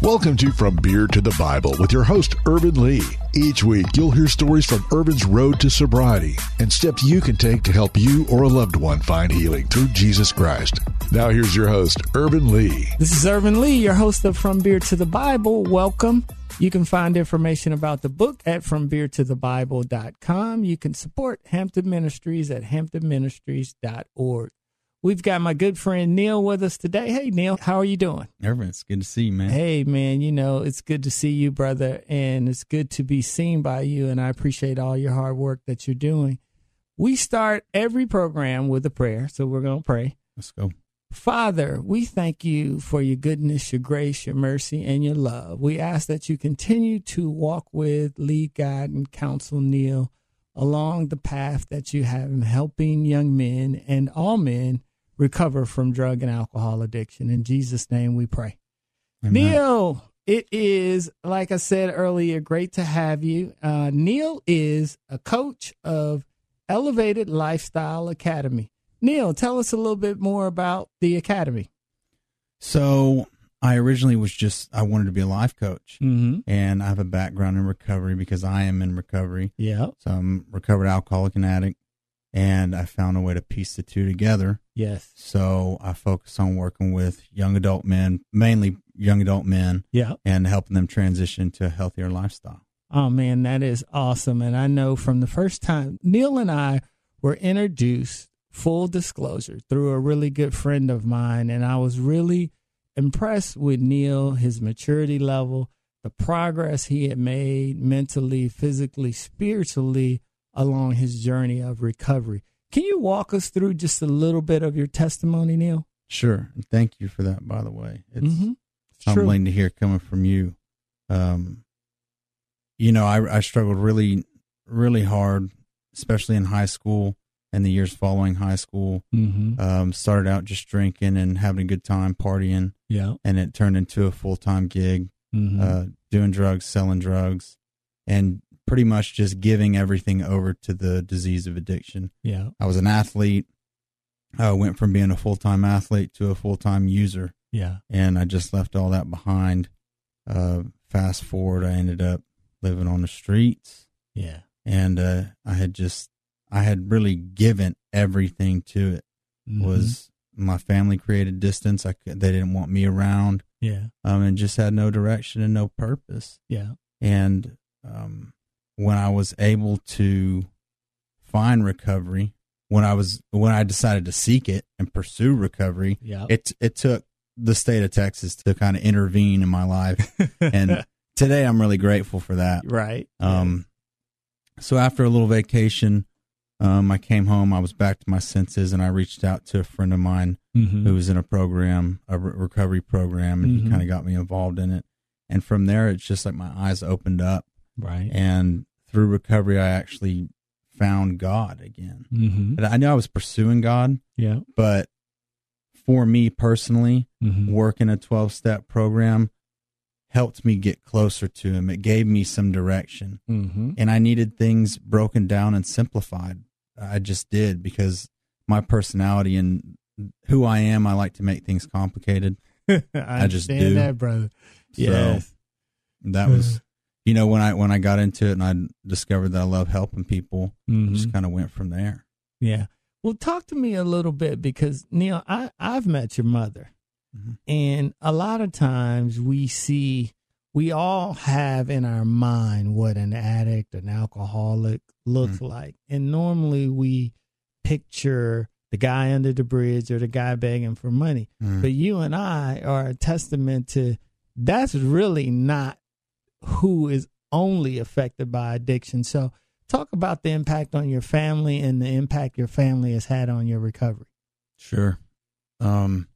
Welcome to From Beer to the Bible with your host, Ervin Lee. Each week, you'll hear stories from Ervin's road to sobriety and steps you can take to help you or a loved one find healing through Jesus Christ. Now, here's your host, Ervin Lee. This is Ervin Lee, your host of From Beer to the Bible. Welcome. You can find information about the book at FromBeerToTheBible.com. You can support Hampton Ministries at HamptonMinistries.org. We've got my good friend Neil with us today. Hey, Neil, how are you doing? Ervin, it's good to see you, man. Hey, man, you know, it's good to see you, brother, and it's good to be seen by you, and I appreciate all your hard work that you're doing. We start every program with a prayer, so we're going to pray. Let's go. Father, we thank you for your goodness, your grace, your mercy, and your love. We ask that you continue to walk with, lead, guide, and counsel Neil along the path that you have in helping young men and all men recover from drug and alcohol addiction. In Jesus' name we pray. Amen. Neil, it is, like I said earlier, great to have you. Uh, Neil is a coach of Elevated Lifestyle Academy. Neil, tell us a little bit more about the academy. So, I originally was just, I wanted to be a life coach. Mm-hmm. And I have a background in recovery because I am in recovery. Yeah. So, I'm a recovered alcoholic and addict. And I found a way to piece the two together. Yes. So, I focus on working with young adult men, mainly young adult men, Yeah. and helping them transition to a healthier lifestyle. Oh man, that is awesome. And I know from the first time Neil and I were introduced, full disclosure, through a really good friend of mine. And I was really impressed with Neil, his maturity level, the progress he had made mentally, physically, spiritually along his journey of recovery. Can you walk us through just a little bit of your testimony, Neil? Sure. And thank you for that, by the way. It's Mhm. True. humbling to hear coming from you. Um, you know, I, I struggled really, really hard, especially in high school and the years following high school. Mm-hmm. Um, started out just drinking and having a good time partying, Yeah. and it turned into a full time gig, Mm-hmm. uh, doing drugs, selling drugs, and pretty much just giving everything over to the disease of addiction. yeah. I was an athlete. I went from being a full time athlete to a full time user Yeah. and I just left all that behind. Uh, fast forward, I ended up living on the streets, Yeah. and uh, I had just, I had really given everything to it. Mhm. Was my family created distance? I could, they didn't want me around, yeah. um, and just had no direction and no purpose. Yeah. And um, when I was able to find recovery, when I was when I decided to seek it and pursue recovery, Yeah. it it took the state of Texas to kind of intervene in my life, and today I'm really grateful for that. right. Um, so after a little vacation, um, I came home. I was back to my senses, and I reached out to a friend of mine Mhm. who was in a program, a re- recovery program, and Mhm. he kind of got me involved in it. And from there, it's just like my eyes opened up, right. and through recovery, I actually found God again. Mm-hmm. And I knew I was pursuing God, Yeah. but for me personally, Mm-hmm. working a 12 step program helped me get closer to him. It gave me some direction. Mm-hmm. And I needed things broken down and simplified. I just did because my personality and who I am, I like to make things complicated. I, I just do. that, brother. So Yes. that was, you know, when I when I got into it and I discovered that I love helping people, Mhm. just kind of went from there. Yeah. Well, talk to me a little bit because Neil, I I've met your mother, Mhm. and a lot of times we see we all have in our mind what an addict, an alcoholic looks like, and normally we picture the guy under the bridge or the guy begging for money. Mm. But you and I are a testament to that's really not who is only affected by addiction. So, talk about the impact on your family and the impact your family has had on your recovery. Sure. Um,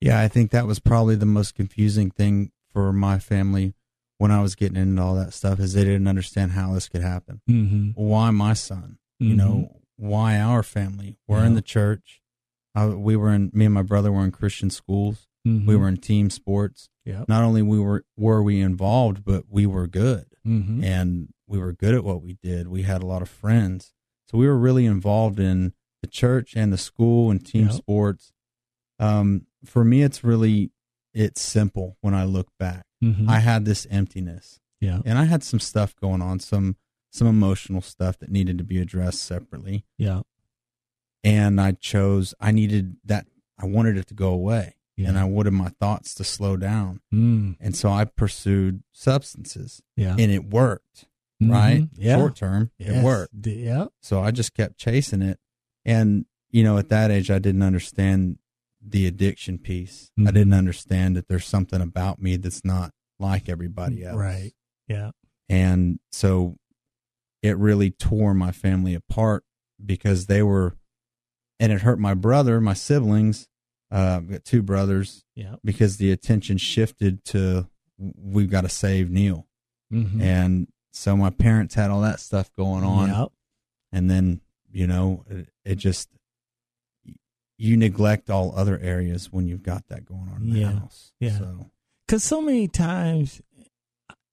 yeah, I think that was probably the most confusing thing for my family when I was getting into all that stuff is they didn't understand how this could happen. Mm-hmm. Why my son? You know, why our family? We're in the church. I, we were in. Me and my brother were in Christian schools. Mm-hmm. We were in team sports. yeah. Not only we were were we involved, but we were good Mm-hmm. and we were good at what we did. We had a lot of friends. So we were really involved in the church and the school and team Yep. sports. Um, for me, it's really it's simple when I look back. Mhm. I had this emptiness yeah. and I had some stuff going on, some some emotional stuff that needed to be addressed separately. Yeah. And I chose I needed that I wanted it to go away. Yeah. And I wanted my thoughts to slow down. Mm. And so I pursued substances Yeah. and it worked, right? Mhm. Yeah. Short term, it worked. Yeah. So I just kept chasing it. And, you know, at that age, I didn't understand the addiction piece. I Mhm. didn't understand that there's something about me that's not like everybody else. Right. Yeah. And so it really tore my family apart because they were, and it hurt my brother, my siblings. Uh, I've got two brothers Yeah. because the attention shifted to we've got to save Neil. Mm-hmm. And so my parents had all that stuff going on Yep. and then you know it, it just you neglect all other areas when you've got that going on in the Yeah, house yeah. so Because so many times,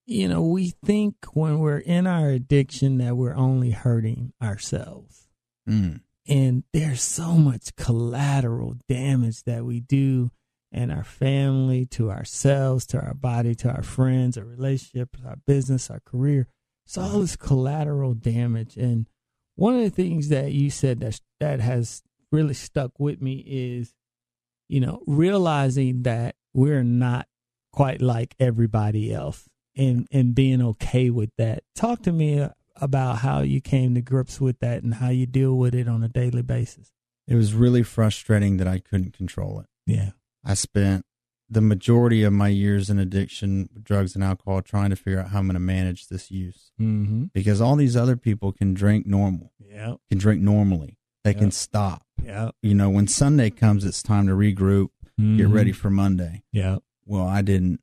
you know, we think when we're in our addiction that we're only hurting ourselves. mm, And there's so much collateral damage that we do in our family, to ourselves, to our body, to our friends, our relationships, our business, our career. It's all this collateral damage. And one of the things that you said that that has really stuck with me is, you know, realizing that we're not quite like everybody else and and being okay with that. Talk to me uh, about how you came to grips with that and how you deal with it on a daily basis. it was really frustrating that i couldn't control it Yeah. i spent the majority of my years in addiction drugs and alcohol trying to figure out how i'm going to manage this use Mm-hmm. because all these other people can drink normal Yeah. can drink normally they Yeah. can stop Yeah. you know when sunday comes it's time to regroup get ready for monday Yeah. well i didn't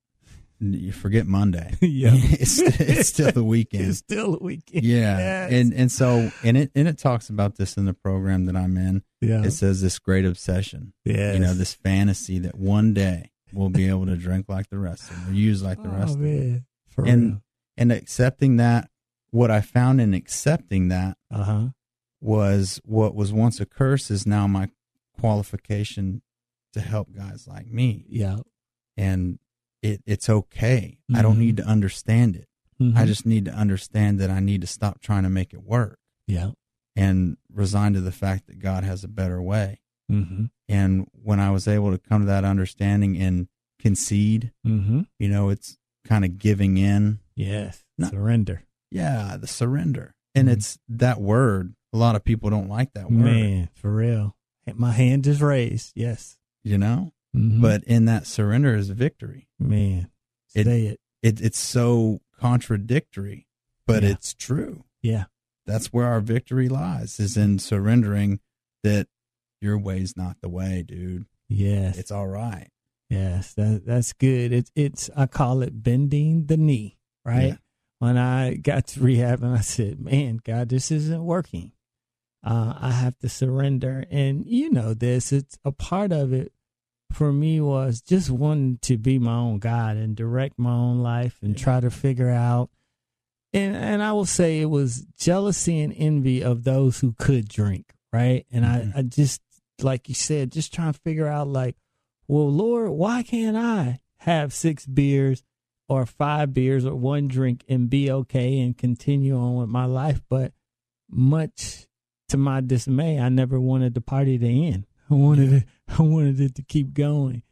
you forget monday yeah. it's, it's still the weekend. It's still a weekend. Yeah, Yes. and and so and it and it talks about this in the program that I'm in. yeah. It says this great obsession, Yeah, you know, this fantasy that one day we'll be able to drink like the rest of them or use like the oh, rest of them. For and and accepting that. What I found in accepting that. Uh huh. was what was once a curse is now my qualification to help guys like me, Yeah. and it it's okay. I don't need to understand it. Mhm. I just need to understand that I need to stop trying to make it work yeah. and resign to the fact that God has a better way. Mm-hmm. And when I was able to come to that understanding and concede, Mm-hmm. you know, it's kind of giving in. Yes. No. Surrender. Yeah, the surrender. And Mhm. it's that word. A lot of people don't like that word, Man, for real. My hand is raised. Yes. you know? Mhm. But in that surrender is victory. man, It- say it. It, it's so contradictory, but Yeah. it's true. Yeah. That's where our victory lies, is in surrendering that your way's not the way, dude. Yes. It's all right. Yes, that that's good. It's it's I call it bending the knee, right? Yeah. When I got to rehab and I said, "Man, God, this isn't working. Uh, I have to surrender." And you know this. It's a part of it for me was just wanting to be my own God and direct my own life and Yeah. try to figure out. And and I will say it was jealousy and envy of those who could drink, right? And Mhm. I I just like you said, just trying to figure out like well, Lord, why can't I have six beers or five beers or one drink and be okay and continue on with my life? But much to my dismay, I never wanted the party to end. I wanted it, I wanted it to keep going.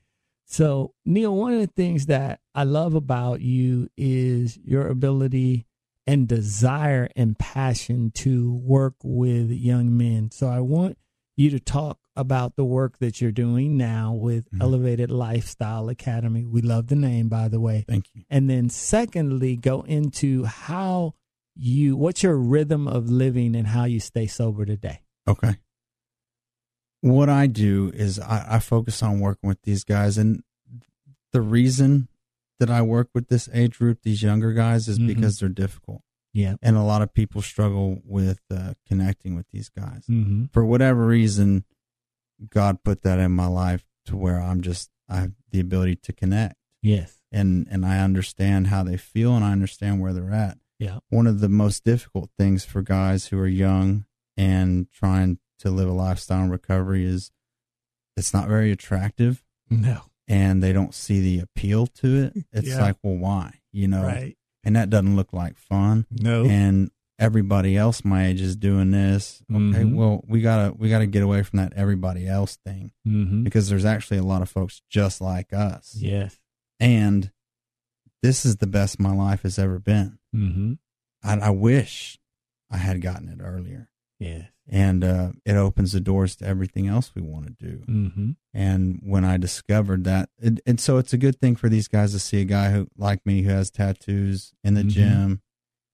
So, Neil, one of the things that I love about you is your ability and desire and passion to work with young men. So, I want you to talk about the work that you're doing now with Mhm. Elevated Lifestyle Academy. We love the name, by the way. Thank you. And then, secondly, go into how you, what's your rhythm of living and how you stay sober today. Okay. What I do is I, I focus on working with these guys, and the reason that I work with this age group, these younger guys, is Mhm. because they're difficult, Yeah. and a lot of people struggle with uh, connecting with these guys Mm-hmm. for whatever reason. God put that in my life to where I'm just I have the ability to connect, Yes. and and I understand how they feel, and I understand where they're at. Yeah. one of the most difficult things for guys who are young and trying to live a lifestyle in recovery is it's not very attractive No. and they don't see the appeal to it, it's Yeah. like, well, why? You know, Right. and that doesn't look like fun. No. And everybody else my age is doing this. Okay, Mhm. well, we gotta we gotta get away from that everybody else thing mm-hmm. because there's actually a lot of folks just like us. Yes. And this is the best my life has ever been. Mm-hmm. I, I wish I had gotten it earlier. Yes. And uh, it opens the doors to everything else we want to do. Mm-hmm. And when I discovered that, it, and so it's a good thing for these guys to see a guy who, like me, who has tattoos in the Mhm. gym.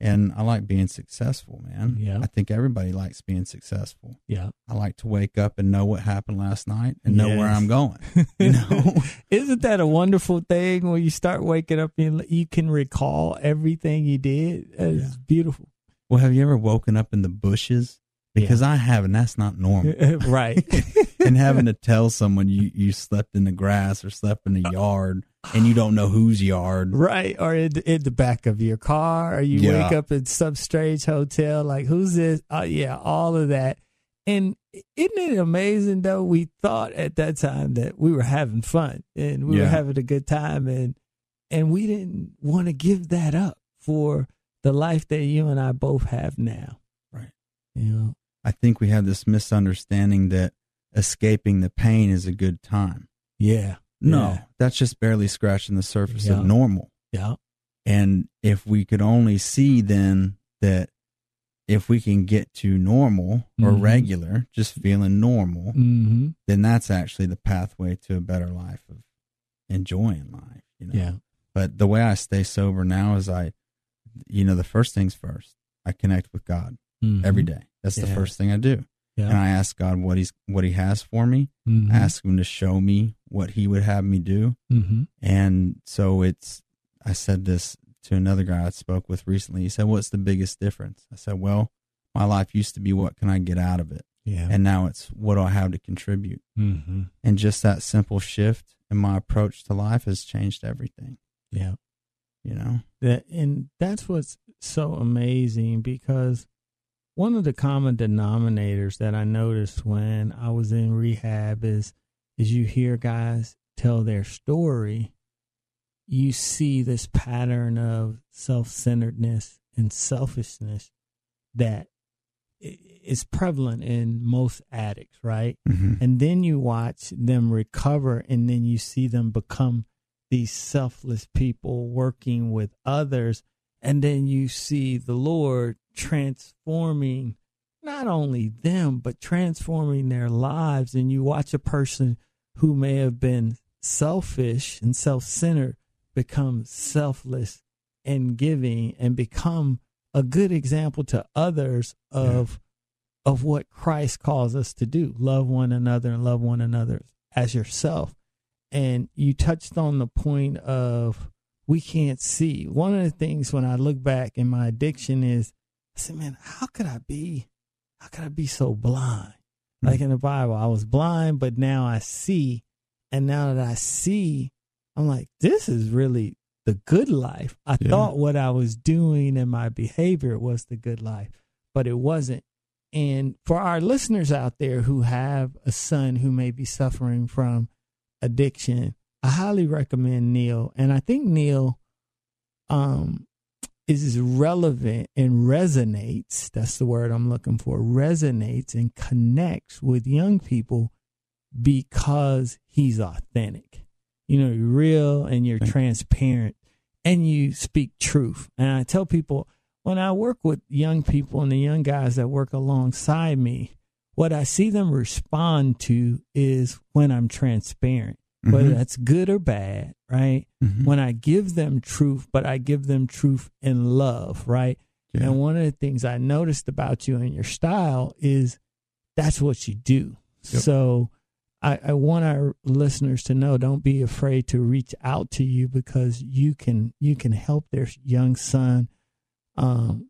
And I like being successful, man. Yeah. I think everybody likes being successful. Yeah. I like to wake up and know what happened last night and know where I'm going. You know? Isn't that a wonderful thing when you start waking up and you can recall everything you did? It's Yeah. beautiful. well, have you ever woken up in the bushes? Because I haven't. That's not normal. right. and having to tell someone you, you slept in the grass or slept in the yard and you don't know whose yard. Right, or in, in the back of your car, or you Yeah. wake up in some strange hotel. Like, who's this? Uh, yeah, all of that. And isn't it amazing though? We thought at that time that we were having fun and we were having a good time, and and we didn't want to give that up for the life that you and I both have now. Right. You know. I think we have this misunderstanding that escaping the pain is a good time. Yeah. No, Yeah. that's just barely scratching the surface Yeah. of normal. Yeah. And if we could only see then that if we can get to normal or Mhm. regular, just feeling normal, Mm-hmm. then that's actually the pathway to a better life of enjoying life. You know? Yeah. But the way I stay sober now is I, you know, the first things first, I connect with God Mhm. every day. That's the first thing I do. Yeah. And I ask God what he's, what he has for me. Mhm. I ask him to show me what he would have me do. Mhm. And so it's, I said this to another guy I spoke with recently. He said, What's the biggest difference? I said, Well, my life used to be what can I get out of it? Yeah. And now it's what do I have to contribute? mm-hmm. And just that simple shift in my approach to life has changed everything, Yeah. you know? that and that's what's so amazing because one of the common denominators that I noticed when I was in rehab is is you hear guys tell their story, you see this pattern of self-centeredness and selfishness that is prevalent in most addicts, right? Mm-hmm. and then you watch them recover and then you see them become these selfless people working with others and then you see the lord transforming not only them but transforming their lives and you watch a person who may have been selfish and self-centered become selfless and giving and become a good example to others of of what Christ calls us to do love one another and love one another as yourself. And you touched on the point of we can't see. One of the things when I look back in my addiction is I said, man, how could I be? How could I be so blind? Like in the Bible, I was blind, but now I see. And now that I see, I'm like, this is really the good life. I Yeah. thought what I was doing and my behavior was the good life, but it wasn't. And for our listeners out there who have a son who may be suffering from addiction, I highly recommend Neil. And I think Neil um, is relevant and resonates. That's the word I'm looking for. Resonates and connects with young people because he's authentic. You know, you're real and you're transparent and you speak truth. And I tell people when I work with young people and the young guys that work alongside me, what I see them respond to is when I'm transparent, whether Mhm. that's good or bad, right? Mhm. When I give them truth, but I give them truth in love, right? Yeah. And one of the things I noticed about you and your style is that's what you do. Yep. So I, I want our listeners to know don't be afraid to reach out to you because you can you can help their young son um,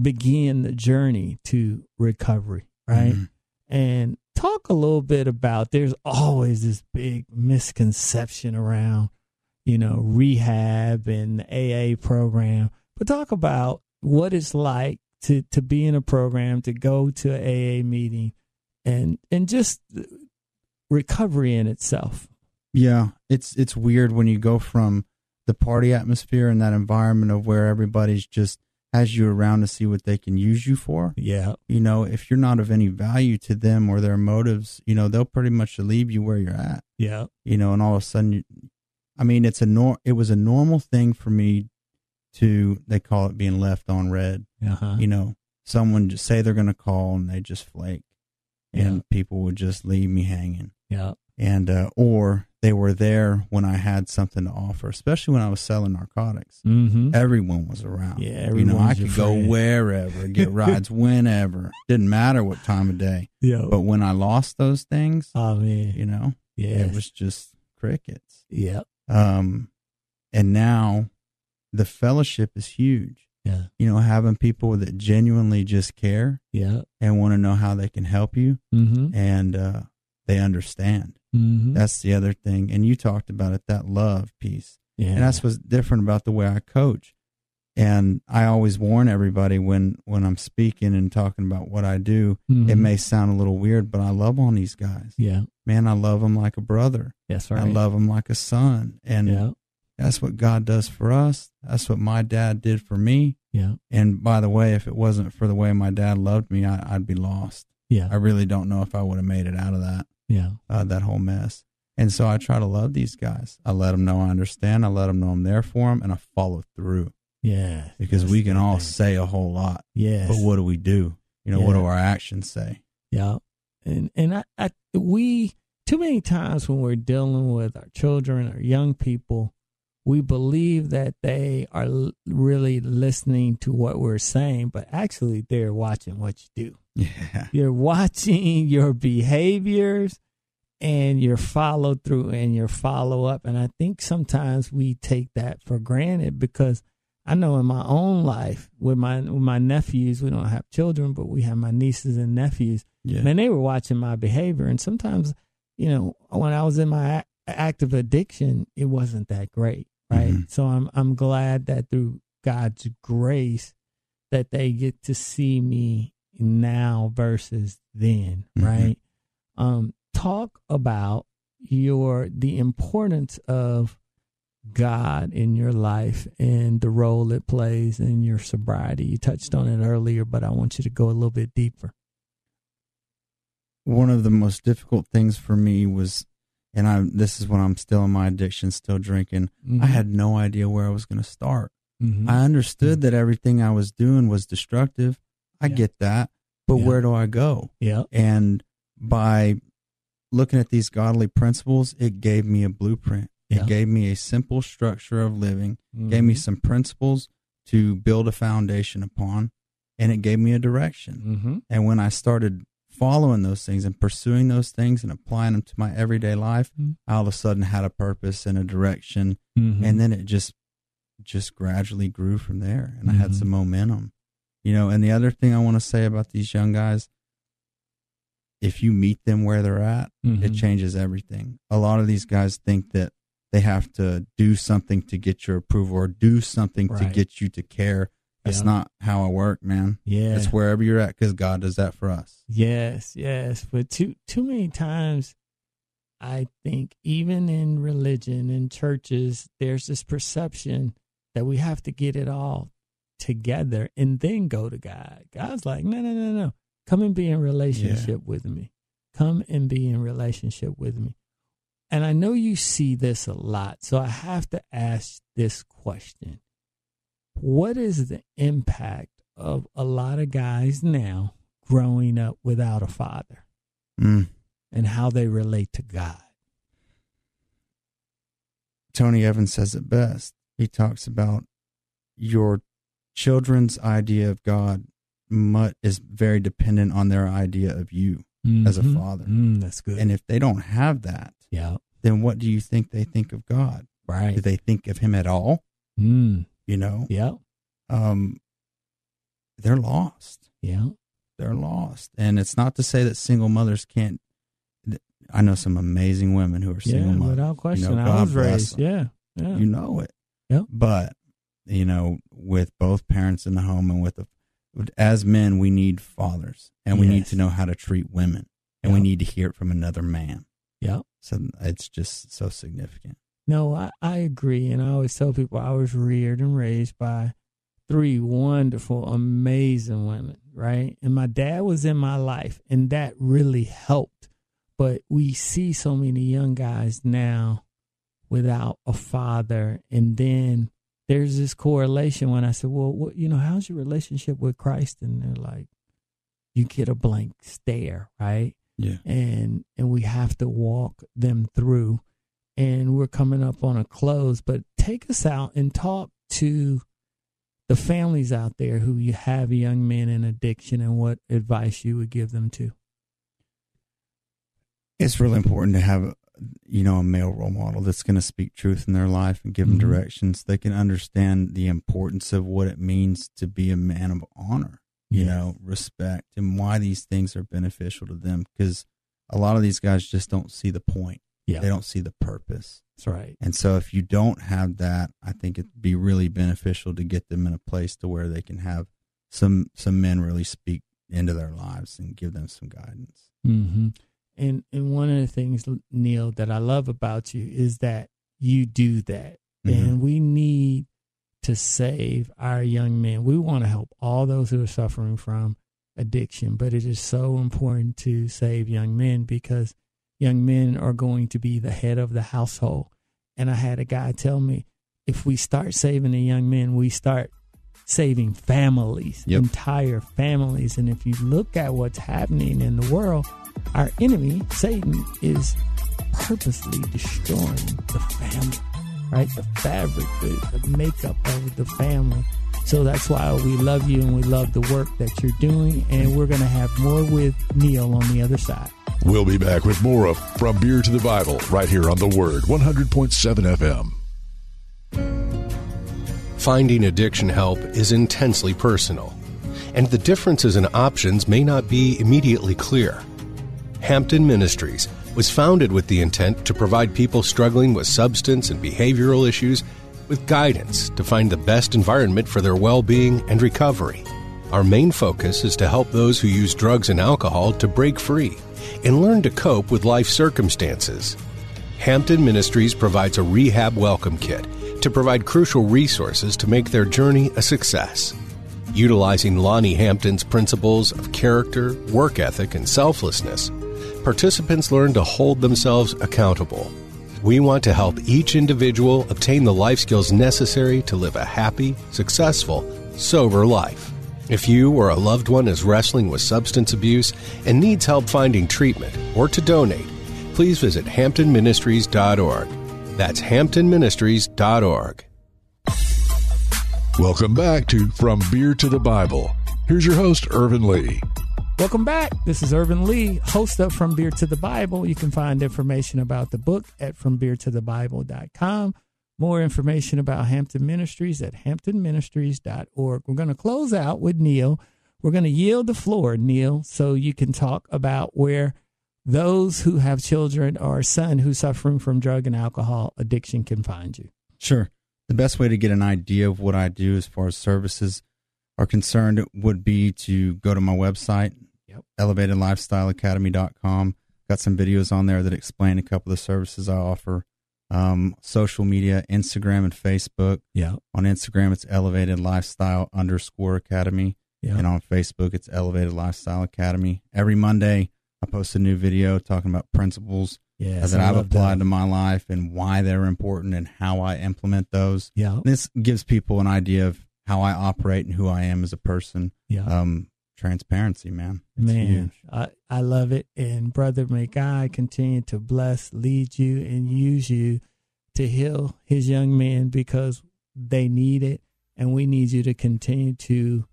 begin the journey to recovery, right? Mhm. And talk a little bit about there's always this big misconception around, you know, rehab and the AA program. But talk about what it's like to to be in a program, to go to an AA meeting and and just recovery in itself. Yeah, it's it's weird when you go from the party atmosphere and that environment of where everybody's just has you around to see what they can use you for. Yeah. You know, if you're not of any value to them or their motives, you know, they'll pretty much leave you where you're at. Yeah. You know, and all of a sudden, you, I mean, it's a nor it was a normal thing for me to they call it being left on red. Uh-huh. You know, someone just say they're going to call and they just flake, and Yeah. people would just leave me hanging Yeah. and uh, or they were there when I had something to offer, especially when I was selling narcotics. Mm-hmm. Everyone was around. Yeah, you know, I could go friend. wherever, get rides whenever. Didn't matter what time of day. Yeah. But when I lost those things, oh man. you know, Yeah. it was just crickets. Yeah. Um, and now the fellowship is huge. Yeah. You know, having people that genuinely just care Yeah. and want to know how they can help you, Mm-hmm. and uh, they understand. Mm-hmm. That's the other thing. And you talked about it, that love piece. yeah. And that's what's different about the way I coach. And I always warn everybody when, when I'm speaking and talking about what I do, it Mhm. may sound a little weird, but I love on these guys. Yeah. Man, I love them like a brother. That's right. I love them like a son. And Yeah. that's what God does for us. That's what my dad did for me. Yeah. And by the way, if it wasn't for the way my dad loved me, I, I'd be lost. Yeah. I really don't know if I would have made it out of that Yeah. uh, that whole mess. And so I try to love these guys. I let them know I understand. I let them know I'm there for them, and I follow through Yeah. because we can all say a whole lot, Yes. but what do we do? You know, what do our actions say? Yeah. And and I, I we too many times when we're dealing with our children or young people, we believe that they are l- really listening to what we're saying, but actually they're watching what you do. Yeah, You're watching your behaviors and your follow through and your follow up. And I think sometimes we take that for granted because I know in my own life with my with my nephews, we don't have children, but we have my nieces and nephews. yeah, Man, they were watching my behavior, and sometimes, you know, when I was in my active addiction, it wasn't that great, right? Mhm. So I'm I'm glad that through God's grace, that they get to see me now versus then, Mhm. right? Um, talk about your the importance of God in your life and the role it plays in your sobriety. You touched on it earlier, but I want you to go a little bit deeper. One of the most difficult things for me was, and I this is when I'm still in my addiction, still drinking. I had no idea where I was going to start. Mhm. I understood that everything I was doing was destructive. I Yeah. get that, but Yeah. where do I go? yeah, And by looking at these godly principles, it gave me a blueprint. Yeah. It gave me a simple structure of living, gave me some principles to build a foundation upon, and it gave me a direction. Mm-hmm. And when I started following those things and pursuing those things and applying them to my everyday life, Mhm. I all of a sudden had a purpose and a direction. Mm-hmm. And then it just just gradually grew from there and I had Mhm. some momentum. You know, and the other thing I want to say about these young guys, if you meet them where they're at, Mm-hmm. it changes everything. A lot of these guys think that they have to do something to get your approval or do something to get you to care. That's Yeah. not how I work, man. yeah, It's wherever you're at because God does that for us. yes, yes. But too too many times, I think even in religion in churches, there's this perception that we have to get it all together and then go to God. God's like, no, no, no, no. Come and be in relationship with me. Come and be in relationship with me. And I know you see this a lot, so I have to ask this question. What is the impact of a lot of guys now growing up without a father Mm. and how they relate to God? Tony Evans says it best. He talks about your children's idea of God is very dependent on their idea of you as a Mhm. father. Mm, that's good. And if they don't have that, yeah, then what do you think they think of God? Right? Do they think of him at all? Mm, You know, yeah, um, they're lost. yeah. They're lost. And it's not to say that single mothers can't. I know some amazing women who are single Yeah, mothers. without question. know, I was raised. them. Yeah, yeah. You know it. Yeah. But, you know, with both parents in the home and with the, as men, we need fathers and we need to know how to treat women and we need to hear it from another man. Yeah. So it's just so significant. No, I, I agree. And I always tell people I was reared and raised by three wonderful, amazing women, right? And my dad was in my life, and that really helped. But we see so many young guys now without a father. And then there's this correlation when I said, Well, what, you know, how's your relationship with Christ? And they're like, You get a blank stare, right? Yeah. And and we have to walk them through. And we're coming up on a close, but take us out and talk to the families out there who you have young men in addiction and what advice you would give them to. It's really important to have you know, a male role model that's going to speak truth in their life and give them Mhm. directions. They can understand the importance of what it means to be a man of honor, you know, respect, and why these things are beneficial to them. Because a lot of these guys just don't see the point. Yeah. They don't see the purpose. That's right. And so if you don't have that, I think it'd be really beneficial to get them in a place to where they can have some some men really speak into their lives and give them some guidance. hmm And and one of the things, Neil, that I love about you is that you do that, Mhm. and we need to save our young men. We want to help all those who are suffering from addiction, but it is so important to save young men because young men are going to be the head of the household. And I had a guy tell me, if we start saving the young men, we start saving families, Yep. entire families. And if you look at what's happening in the world, our enemy, Satan, is purposely destroying the family, right? The fabric, the, the makeup of the family. So that's why we love you and we love the work that you're doing. And we're going to have more with Neil on the other side. We'll be back with more of From Beer to the Bible right here on The Word 100.7 FM. Finding addiction help is intensely personal, and the differences in options may not be immediately clear. Hampton Ministries was founded with the intent to provide people struggling with substance and behavioral issues with guidance to find the best environment for their well being and recovery. Our main focus is to help those who use drugs and alcohol to break free and learn to cope with life circumstances. Hampton Ministries provides a rehab welcome kit to provide crucial resources to make their journey a success. Utilizing Lonnie Hampton's principles of character, work ethic, and selflessness, participants learn to hold themselves accountable. We want to help each individual obtain the life skills necessary to live a happy, successful, sober life. If you or a loved one is wrestling with substance abuse and needs help finding treatment or to donate, please visit hamptonministries.org. That's hamptonministries.org. Welcome back to From Beer to the Bible. Here's your host, Ervin Lee. Welcome back. This is Ervin Lee, host of From Beer to the Bible. You can find information about the book at FromBeerToTheBible.com. More information about Hampton Ministries at hamptonministries.org. We're going to close out with Neil. We're going to yield the floor, Neil, so you can talk about where those who have children or a son who's suffering from drug and alcohol addiction can find you. Sure. The best way to get an idea of what I do as far as services are concerned would be to go to my website, Yep. elevatedlifestyleacademy.com. Got some videos on there that explain a couple of the services I offer. Um, social media, Instagram and Facebook. Yeah. On Instagram, it's elevated lifestyle underscore academy. Yeah. And on Facebook, it's elevated lifestyle academy. Every Monday, I post a new video talking about principles Yes, that I I've applied that. to my life and why they're important and how I implement those. Yeah. This gives people an idea of how I operate and who I am as a person. Yeah. Um, transparency, man. It's Man, huge. I, I love it. And brother, may God continue to bless, lead you, and use you to heal his young men because they need it. And we need you to continue to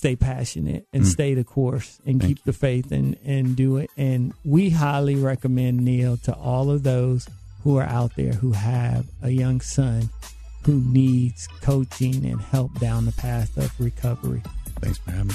stay passionate and Mm. stay the course and Thank keep the faith and, and do it. And we highly recommend Neil to all of those who are out there who have a young son who needs coaching and help down the path of recovery. Thanks for having me.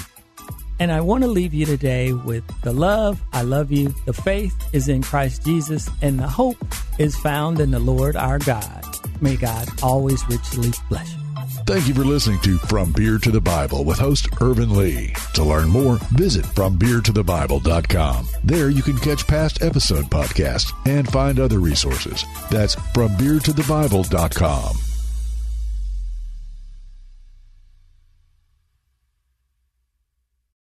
And I want to leave you today with the love. I love you. The faith is in Christ Jesus, and the hope is found in the Lord our God. May God always richly bless you. Thank you for listening to From Beer to the Bible with host Ervin Lee. To learn more, visit FromBeerToTheBible.com. There you can catch past episode podcasts and find other resources. That's FromBeerToTheBible.com.